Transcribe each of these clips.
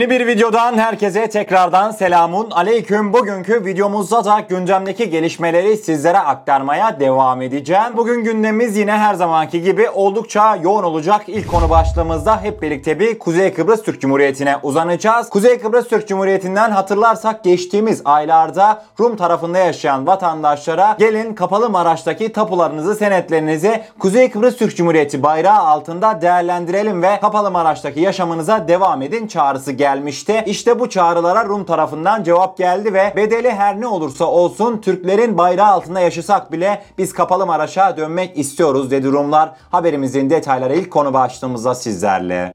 Yeni bir videodan herkese tekrardan selamun aleyküm. Bugünkü videomuzda da gündemdeki gelişmeleri sizlere aktarmaya devam edeceğim. Bugün gündemimiz yine her zamanki gibi oldukça yoğun olacak. İlk konu başlığımızda hep birlikte bir Kuzey Kıbrıs Türk Cumhuriyeti'ne uzanacağız. Kuzey Kıbrıs Türk Cumhuriyeti'nden hatırlarsak geçtiğimiz aylarda Rum tarafında yaşayan vatandaşlara gelin Kapalı Maraş'taki tapularınızı, senetlerinizi Kuzey Kıbrıs Türk Cumhuriyeti bayrağı altında değerlendirelim ve Kapalı Maraş'taki yaşamınıza devam edin çağrısı geldi gelmişti. İşte bu çağrılara Rum tarafından cevap geldi ve bedeli her ne olursa olsun Türklerin bayrağı altında yaşasak bile biz kapalı Maraş'a dönmek istiyoruz dedi Rumlar. Haberimizin detayları ilk konu başlığımızda sizlerle.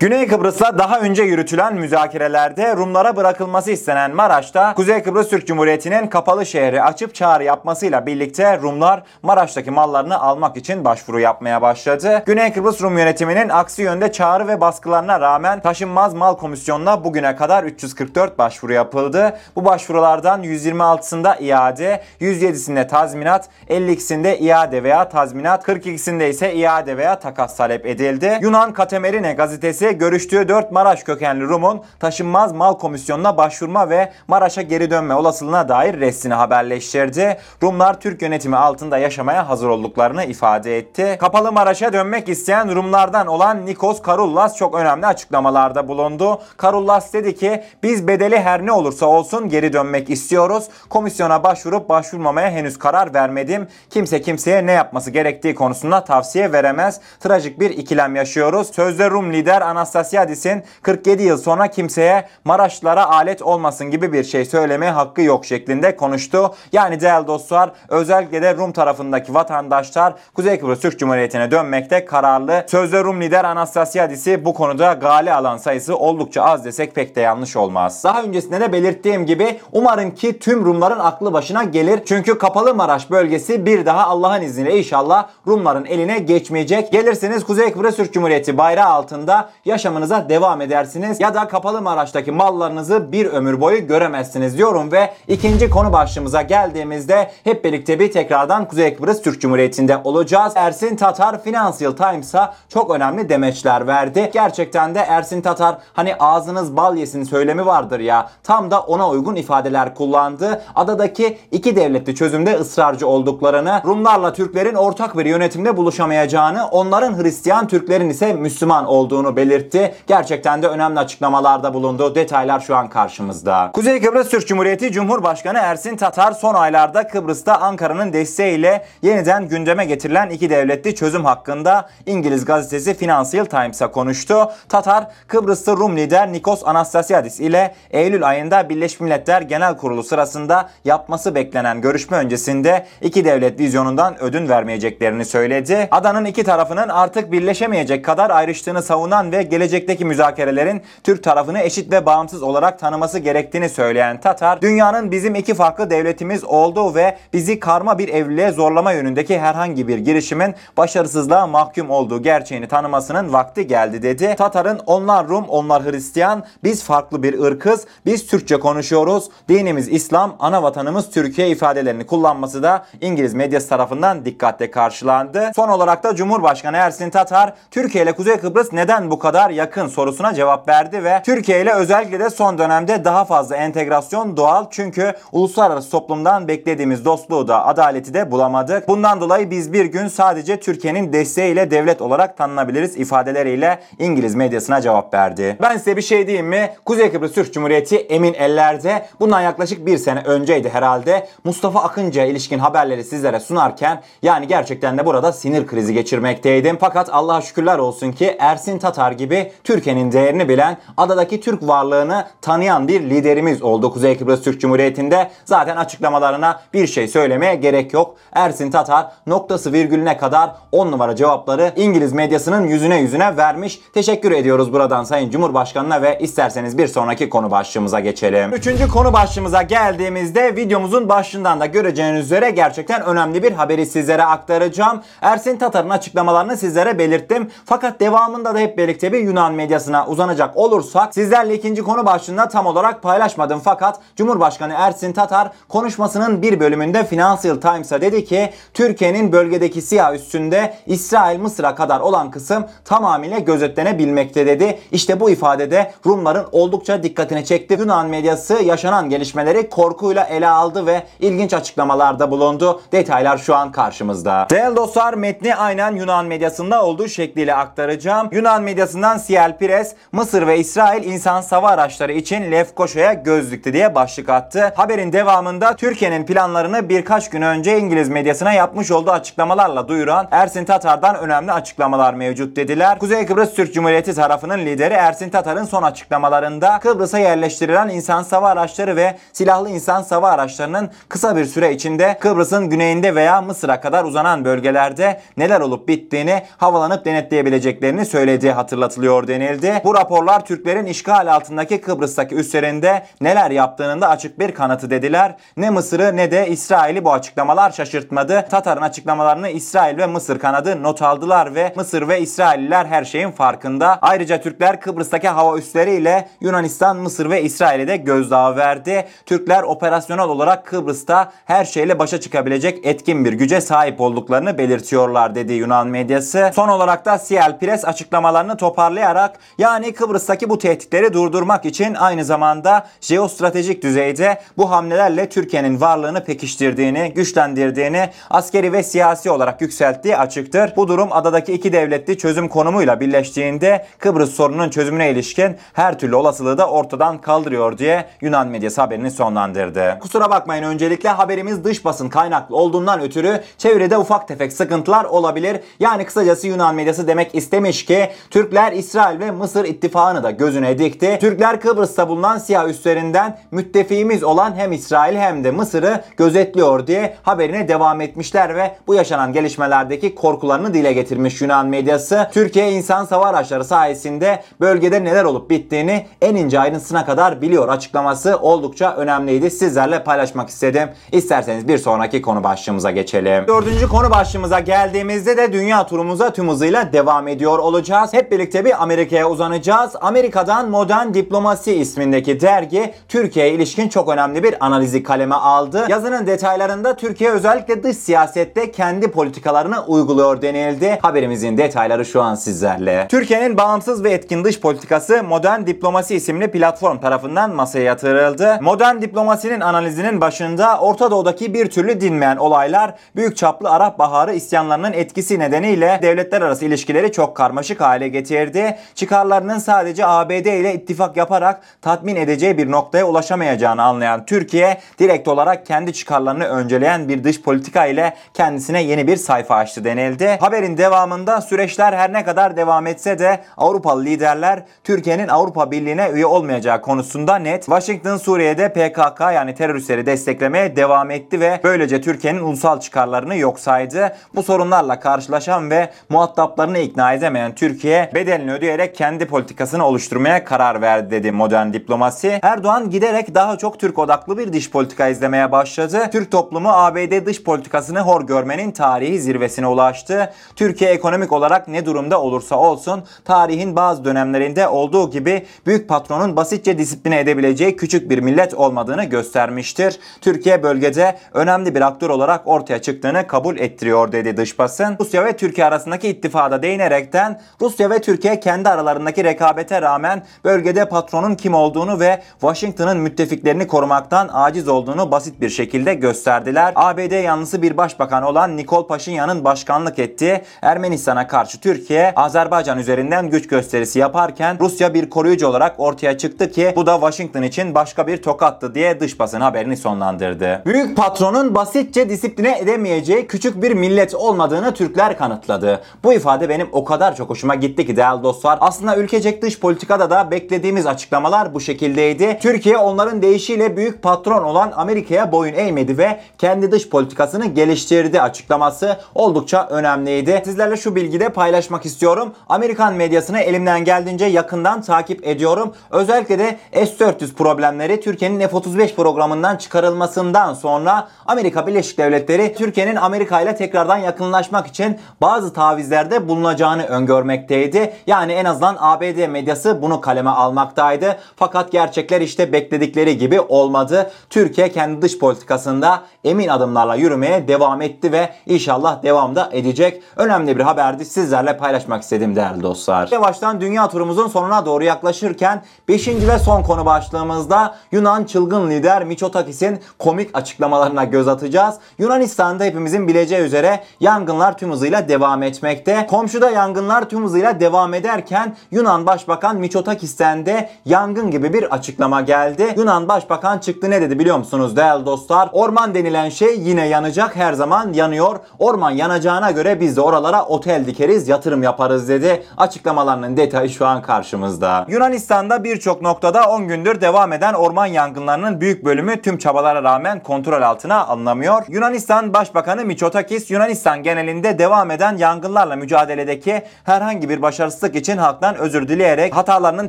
Güney Kıbrıs'la daha önce yürütülen müzakerelerde Rumlara bırakılması istenen Maraş'ta Kuzey Kıbrıs Türk Cumhuriyeti'nin kapalı şehri açıp çağrı yapmasıyla birlikte Rumlar Maraş'taki mallarını almak için başvuru yapmaya başladı. Güney Kıbrıs Rum yönetiminin aksi yönde çağrı ve baskılarına rağmen Taşınmaz Mal Komisyonu'na bugüne kadar 344 başvuru yapıldı. Bu başvurulardan 126'sında iade, 107'sinde tazminat, 52'sinde iade veya tazminat, 42'sinde ise iade veya takas talep edildi. Yunan Katemerine gazetesi görüştüğü 4 Maraş kökenli Rum'un taşınmaz mal komisyonuna başvurma ve Maraş'a geri dönme olasılığına dair restini haberleştirdi. Rumlar Türk yönetimi altında yaşamaya hazır olduklarını ifade etti. Kapalı Maraş'a dönmek isteyen Rumlardan olan Nikos Karullas çok önemli açıklamalarda bulundu. Karullas dedi ki biz bedeli her ne olursa olsun geri dönmek istiyoruz. Komisyona başvurup başvurmamaya henüz karar vermedim. Kimse kimseye ne yapması gerektiği konusunda tavsiye veremez. Trajik bir ikilem yaşıyoruz. Sözde Rum lider Anastasiadis'in 47 yıl sonra kimseye Maraşlılara alet olmasın gibi bir şey söylemeye hakkı yok şeklinde konuştu. Yani değerli dostlar özellikle de Rum tarafındaki vatandaşlar Kuzey Kıbrıs Türk Cumhuriyeti'ne dönmekte kararlı. Sözde Rum lider Anastasiadis'i bu konuda gali alan sayısı oldukça az desek pek de yanlış olmaz. Daha öncesinde de belirttiğim gibi umarım ki tüm Rumların aklı başına gelir. Çünkü Kapalı Maraş bölgesi bir daha Allah'ın izniyle inşallah Rumların eline geçmeyecek. Gelirsiniz Kuzey Kıbrıs Türk Cumhuriyeti bayrağı altında yaşamınıza devam edersiniz ya da Kapalı Maraş'taki mallarınızı bir ömür boyu göremezsiniz diyorum ve ikinci konu başlığımıza geldiğimizde hep birlikte bir tekrardan Kuzey Kıbrıs Türk Cumhuriyeti'nde olacağız. Ersin Tatar Financial Times'a çok önemli demeçler verdi. Gerçekten de Ersin Tatar hani ağzınız bal yesin söylemi vardır ya tam da ona uygun ifadeler kullandı. Adadaki iki devletli çözümde ısrarcı olduklarını, Rumlarla Türklerin ortak bir yönetimde buluşamayacağını, onların Hristiyan Türklerin ise Müslüman olduğunu belirtti belirtti. Gerçekten de önemli açıklamalarda bulundu. Detaylar şu an karşımızda. Kuzey Kıbrıs Türk Cumhuriyeti Cumhurbaşkanı Ersin Tatar son aylarda Kıbrıs'ta Ankara'nın desteğiyle yeniden gündeme getirilen iki devletli çözüm hakkında İngiliz gazetesi Financial Times'a konuştu. Tatar, Kıbrıs'ta Rum lider Nikos Anastasiadis ile Eylül ayında Birleşmiş Milletler Genel Kurulu sırasında yapması beklenen görüşme öncesinde iki devlet vizyonundan ödün vermeyeceklerini söyledi. Adanın iki tarafının artık birleşemeyecek kadar ayrıştığını savunan ve gelecekteki müzakerelerin Türk tarafını eşit ve bağımsız olarak tanıması gerektiğini söyleyen Tatar, dünyanın bizim iki farklı devletimiz olduğu ve bizi karma bir evliliğe zorlama yönündeki herhangi bir girişimin başarısızlığa mahkum olduğu gerçeğini tanımasının vakti geldi dedi. Tatar'ın onlar Rum, onlar Hristiyan, biz farklı bir ırkız, biz Türkçe konuşuyoruz, dinimiz İslam, ana vatanımız Türkiye ifadelerini kullanması da İngiliz medyası tarafından dikkatle karşılandı. Son olarak da Cumhurbaşkanı Ersin Tatar, Türkiye ile Kuzey Kıbrıs neden bu kadar kadar yakın sorusuna cevap verdi ve Türkiye ile özellikle de son dönemde daha fazla entegrasyon doğal çünkü uluslararası toplumdan beklediğimiz dostluğu da adaleti de bulamadık. Bundan dolayı biz bir gün sadece Türkiye'nin desteğiyle devlet olarak tanınabiliriz ifadeleriyle İngiliz medyasına cevap verdi. Ben size bir şey diyeyim mi? Kuzey Kıbrıs Türk Cumhuriyeti emin ellerde. Bundan yaklaşık bir sene önceydi herhalde. Mustafa Akıncı'ya ilişkin haberleri sizlere sunarken yani gerçekten de burada sinir krizi geçirmekteydim. Fakat Allah'a şükürler olsun ki Ersin Tatar gibi Türkiye'nin değerini bilen, adadaki Türk varlığını tanıyan bir liderimiz oldu Kuzey Kıbrıs Türk Cumhuriyeti'nde. Zaten açıklamalarına bir şey söylemeye gerek yok. Ersin Tatar noktası virgülüne kadar 10 numara cevapları İngiliz medyasının yüzüne yüzüne vermiş. Teşekkür ediyoruz buradan Sayın Cumhurbaşkanı'na ve isterseniz bir sonraki konu başlığımıza geçelim. Üçüncü konu başlığımıza geldiğimizde videomuzun başından da göreceğiniz üzere gerçekten önemli bir haberi sizlere aktaracağım. Ersin Tatar'ın açıklamalarını sizlere belirttim. Fakat devamında da hep birlikte bir Yunan medyasına uzanacak olursak sizlerle ikinci konu başlığında tam olarak paylaşmadım fakat Cumhurbaşkanı Ersin Tatar konuşmasının bir bölümünde Financial Times'a dedi ki Türkiye'nin bölgedeki siyah üstünde İsrail Mısır'a kadar olan kısım tamamıyla gözetlenebilmekte dedi. İşte bu ifadede Rumların oldukça dikkatini çekti. Yunan medyası yaşanan gelişmeleri korkuyla ele aldı ve ilginç açıklamalarda bulundu. Detaylar şu an karşımızda. Değerli dostlar metni aynen Yunan medyasında olduğu şekliyle aktaracağım. Yunan medyasından CL Pires, Mısır ve İsrail insan sava araçları için Lefkoşa'ya göz dikti diye başlık attı. Haberin devamında Türkiye'nin planlarını birkaç gün önce İngiliz medyasına yapmış olduğu açıklamalarla duyuran Ersin Tatar'dan önemli açıklamalar mevcut dediler. Kuzey Kıbrıs Türk Cumhuriyeti tarafının lideri Ersin Tatar'ın son açıklamalarında Kıbrıs'a yerleştirilen insan sava araçları ve silahlı insan sava araçlarının kısa bir süre içinde Kıbrıs'ın güneyinde veya Mısır'a kadar uzanan bölgelerde neler olup bittiğini havalanıp denetleyebileceklerini söylediği hatırlatılıyor denildi. Bu raporlar Türklerin işgal altındaki Kıbrıs'taki üslerinde neler yaptığının da açık bir kanıtı dediler. Ne Mısır'ı ne de İsrail'i bu açıklamalar şaşırtmadı. Tatar'ın açıklamalarını İsrail ve Mısır kanadı not aldılar ve Mısır ve İsrailliler her şeyin farkında. Ayrıca Türkler Kıbrıs'taki hava üsleriyle Yunanistan, Mısır ve İsrail'e de gözdağı verdi. Türkler operasyonel olarak Kıbrıs'ta her şeyle başa çıkabilecek etkin bir güce sahip olduklarını belirtiyorlar dedi Yunan medyası. Son olarak da CL Press açıklamalarını toparlayarak yani Kıbrıs'taki bu tehditleri durdurmak için aynı zamanda jeostratejik düzeyde bu hamlelerle Türkiye'nin varlığını pekiştirdiğini, güçlendirdiğini, askeri ve siyasi olarak yükselttiği açıktır. Bu durum adadaki iki devletli çözüm konumuyla birleştiğinde Kıbrıs sorununun çözümüne ilişkin her türlü olasılığı da ortadan kaldırıyor diye Yunan medyası haberini sonlandırdı. Kusura bakmayın öncelikle haberimiz dış basın kaynaklı olduğundan ötürü çevrede ufak tefek sıkıntılar olabilir. Yani kısacası Yunan medyası demek istemiş ki Türkler İsrail ve Mısır ittifakını da gözüne dikti. Türkler Kıbrıs'ta bulunan siyah üstlerinden müttefiğimiz olan hem İsrail hem de Mısır'ı gözetliyor diye haberine devam etmişler ve bu yaşanan gelişmelerdeki korkularını dile getirmiş Yunan medyası. Türkiye insan sava araçları sayesinde bölgede neler olup bittiğini en ince ayrıntısına kadar biliyor açıklaması oldukça önemliydi. Sizlerle paylaşmak istedim. İsterseniz bir sonraki konu başlığımıza geçelim. Dördüncü konu başlığımıza geldiğimizde de dünya turumuza tüm hızıyla devam ediyor olacağız. Hep birlikte bir Amerika'ya uzanacağız. Amerika'dan Modern Diplomasi ismindeki dergi Türkiye'ye ilişkin çok önemli bir analizi kaleme aldı. Yazının detaylarında Türkiye özellikle dış siyasette kendi politikalarını uyguluyor denildi. Haberimizin detayları şu an sizlerle. Türkiye'nin bağımsız ve etkin dış politikası Modern Diplomasi isimli platform tarafından masaya yatırıldı. Modern diplomasinin analizinin başında Orta Doğu'daki bir türlü dinmeyen olaylar, büyük çaplı Arap Baharı isyanlarının etkisi nedeniyle devletler arası ilişkileri çok karmaşık hale getirdi. Çıkarlarının sadece ABD ile ittifak yaparak tatmin edeceği bir noktaya ulaşamayacağını anlayan Türkiye direkt olarak kendi çıkarlarını önceleyen bir dış politika ile kendisine yeni bir sayfa açtı denildi. Haberin devamında süreçler her ne kadar devam etse de Avrupalı liderler Türkiye'nin Avrupa Birliği'ne üye olmayacağı konusunda net. Washington Suriye'de PKK yani teröristleri desteklemeye devam etti ve böylece Türkiye'nin ulusal çıkarlarını yok saydı. Bu sorunlarla karşılaşan ve muhataplarını ikna edemeyen Türkiye bedelini ödeyerek kendi politikasını oluşturmaya karar verdi dedi modern diplomasi. Erdoğan giderek daha çok Türk odaklı bir dış politika izlemeye başladı. Türk toplumu ABD dış politikasını hor görmenin tarihi zirvesine ulaştı. Türkiye ekonomik olarak ne durumda olursa olsun tarihin bazı dönemlerinde olduğu gibi büyük patronun basitçe disipline edebileceği küçük bir millet olmadığını göstermiştir. Türkiye bölgede önemli bir aktör olarak ortaya çıktığını kabul ettiriyor dedi dış basın. Rusya ve Türkiye arasındaki ittifada değinerekten Rusya ve Türkiye kendi aralarındaki rekabete rağmen bölgede patronun kim olduğunu ve Washington'ın müttefiklerini korumaktan aciz olduğunu basit bir şekilde gösterdiler. ABD yanlısı bir başbakan olan Nikol Paşinyan'ın başkanlık ettiği Ermenistan'a karşı Türkiye, Azerbaycan üzerinden güç gösterisi yaparken Rusya bir koruyucu olarak ortaya çıktı ki bu da Washington için başka bir tokattı diye dış basın haberini sonlandırdı. Büyük patronun basitçe disipline edemeyeceği küçük bir millet olmadığını Türkler kanıtladı. Bu ifade benim o kadar çok hoşuma gitti ki değerli dostlar. Aslında ülkecek dış politikada da beklediğimiz açıklamalar bu şekildeydi. Türkiye onların deyişiyle büyük patron olan Amerika'ya boyun eğmedi ve kendi dış politikasını geliştirdi açıklaması oldukça önemliydi. Sizlerle şu bilgide paylaşmak istiyorum. Amerikan medyasını elimden geldiğince yakından takip ediyorum. Özellikle de S-400 problemleri Türkiye'nin F-35 programından çıkarılmasından sonra Amerika Birleşik Devletleri Türkiye'nin Amerika ile tekrardan yakınlaşmak için bazı tavizlerde bulunacağını öngörmekteydi. Yani en azından ABD medyası bunu kaleme almaktaydı. Fakat gerçekler işte bekledikleri gibi olmadı. Türkiye kendi dış politikasında emin adımlarla yürümeye devam etti ve inşallah devam da edecek. Önemli bir haberdi sizlerle paylaşmak istedim değerli dostlar. Yavaştan dünya turumuzun sonuna doğru yaklaşırken 5. ve son konu başlığımızda Yunan çılgın lider Mitsotakis'in komik açıklamalarına göz atacağız. Yunanistan'da hepimizin bileceği üzere yangınlar tüm hızıyla devam etmekte. Komşuda yangınlar tüm hızıyla devam ederken Yunan Başbakan Mitsotakis'ten de yangın gibi bir açıklama geldi. Yunan Başbakan çıktı ne dedi biliyor musunuz değerli dostlar? Orman denilen şey yine yanacak her zaman yanıyor. Orman yanacağına göre biz de oralara otel dikeriz yatırım yaparız dedi. Açıklamalarının detayı şu an karşımızda. Yunanistan'da birçok noktada 10 gündür devam eden orman yangınlarının büyük bölümü tüm çabalara rağmen kontrol altına alınamıyor. Yunanistan Başbakanı Mitsotakis Yunanistan genelinde devam eden yangınlarla mücadeledeki herhangi bir başarısızlık için halktan özür dileyerek hatalarının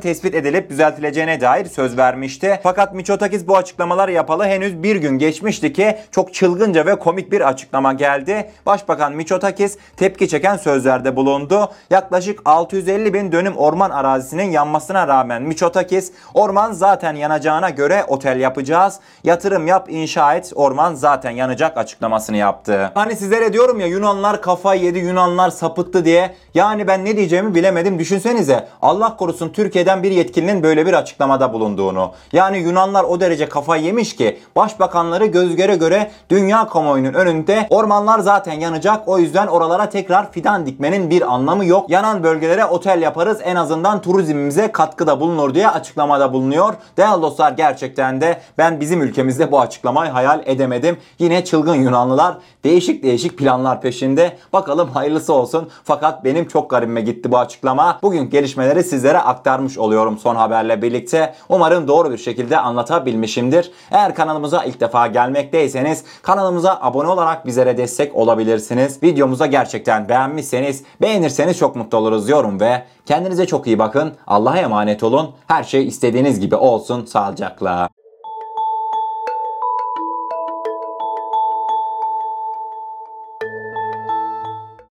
tespit edilip düzeltileceğine dair söz vermişti. Fakat Mitsotakis bu açıklamaları yapalı henüz bir gün geçmişti ki çok çılgınca ve komik bir açıklama geldi. Başbakan Mitsotakis tepki çeken sözlerde bulundu. Yaklaşık 650 bin dönüm orman arazisinin yanmasına rağmen Mitsotakis orman zaten yanacağına göre otel yapacağız. Yatırım yap inşa et orman zaten yanacak açıklamasını yaptı. Hani sizlere diyorum ya Yunanlar kafayı yedi Yunanlar sapıttı diye. Yani ben ne diyeceğimi bilemedim. Düşünsenize Allah korusun Türkiye'den bir yetkilinin böyle bir açıklamada bulunduğunu. Yani Yunanlar o derece kafayı yemiş ki başbakanları göz göre göre dünya kamuoyunun önünde ormanlar zaten yanacak. O yüzden oralara tekrar fidan dikmenin bir anlamı yok. Yanan bölgelere otel yaparız en azından turizmimize katkıda bulunur diye açıklamada bulunuyor. Değerli dostlar gerçekten de ben bizim ülkemizde bu açıklamayı hayal edemedim. Yine çılgın Yunanlılar değişik değişik planlar peşinde. Bakalım hayırlısı olsun. Fakat benim çok garibime gitti bu açıklama. Bugün gelişmeleri sizlere aktarmış oluyorum son haberle birlikte. Umarım doğru bir şekilde anlatabilmişimdir. Eğer kanalımıza ilk defa gelmekteyseniz kanalımıza abone olarak bizlere destek olabilirsiniz. Videomuza gerçekten beğenmişseniz beğenirseniz çok mutlu oluruz yorum ve kendinize çok iyi bakın. Allah'a emanet olun. Her şey istediğiniz gibi olsun. Sağlıcakla.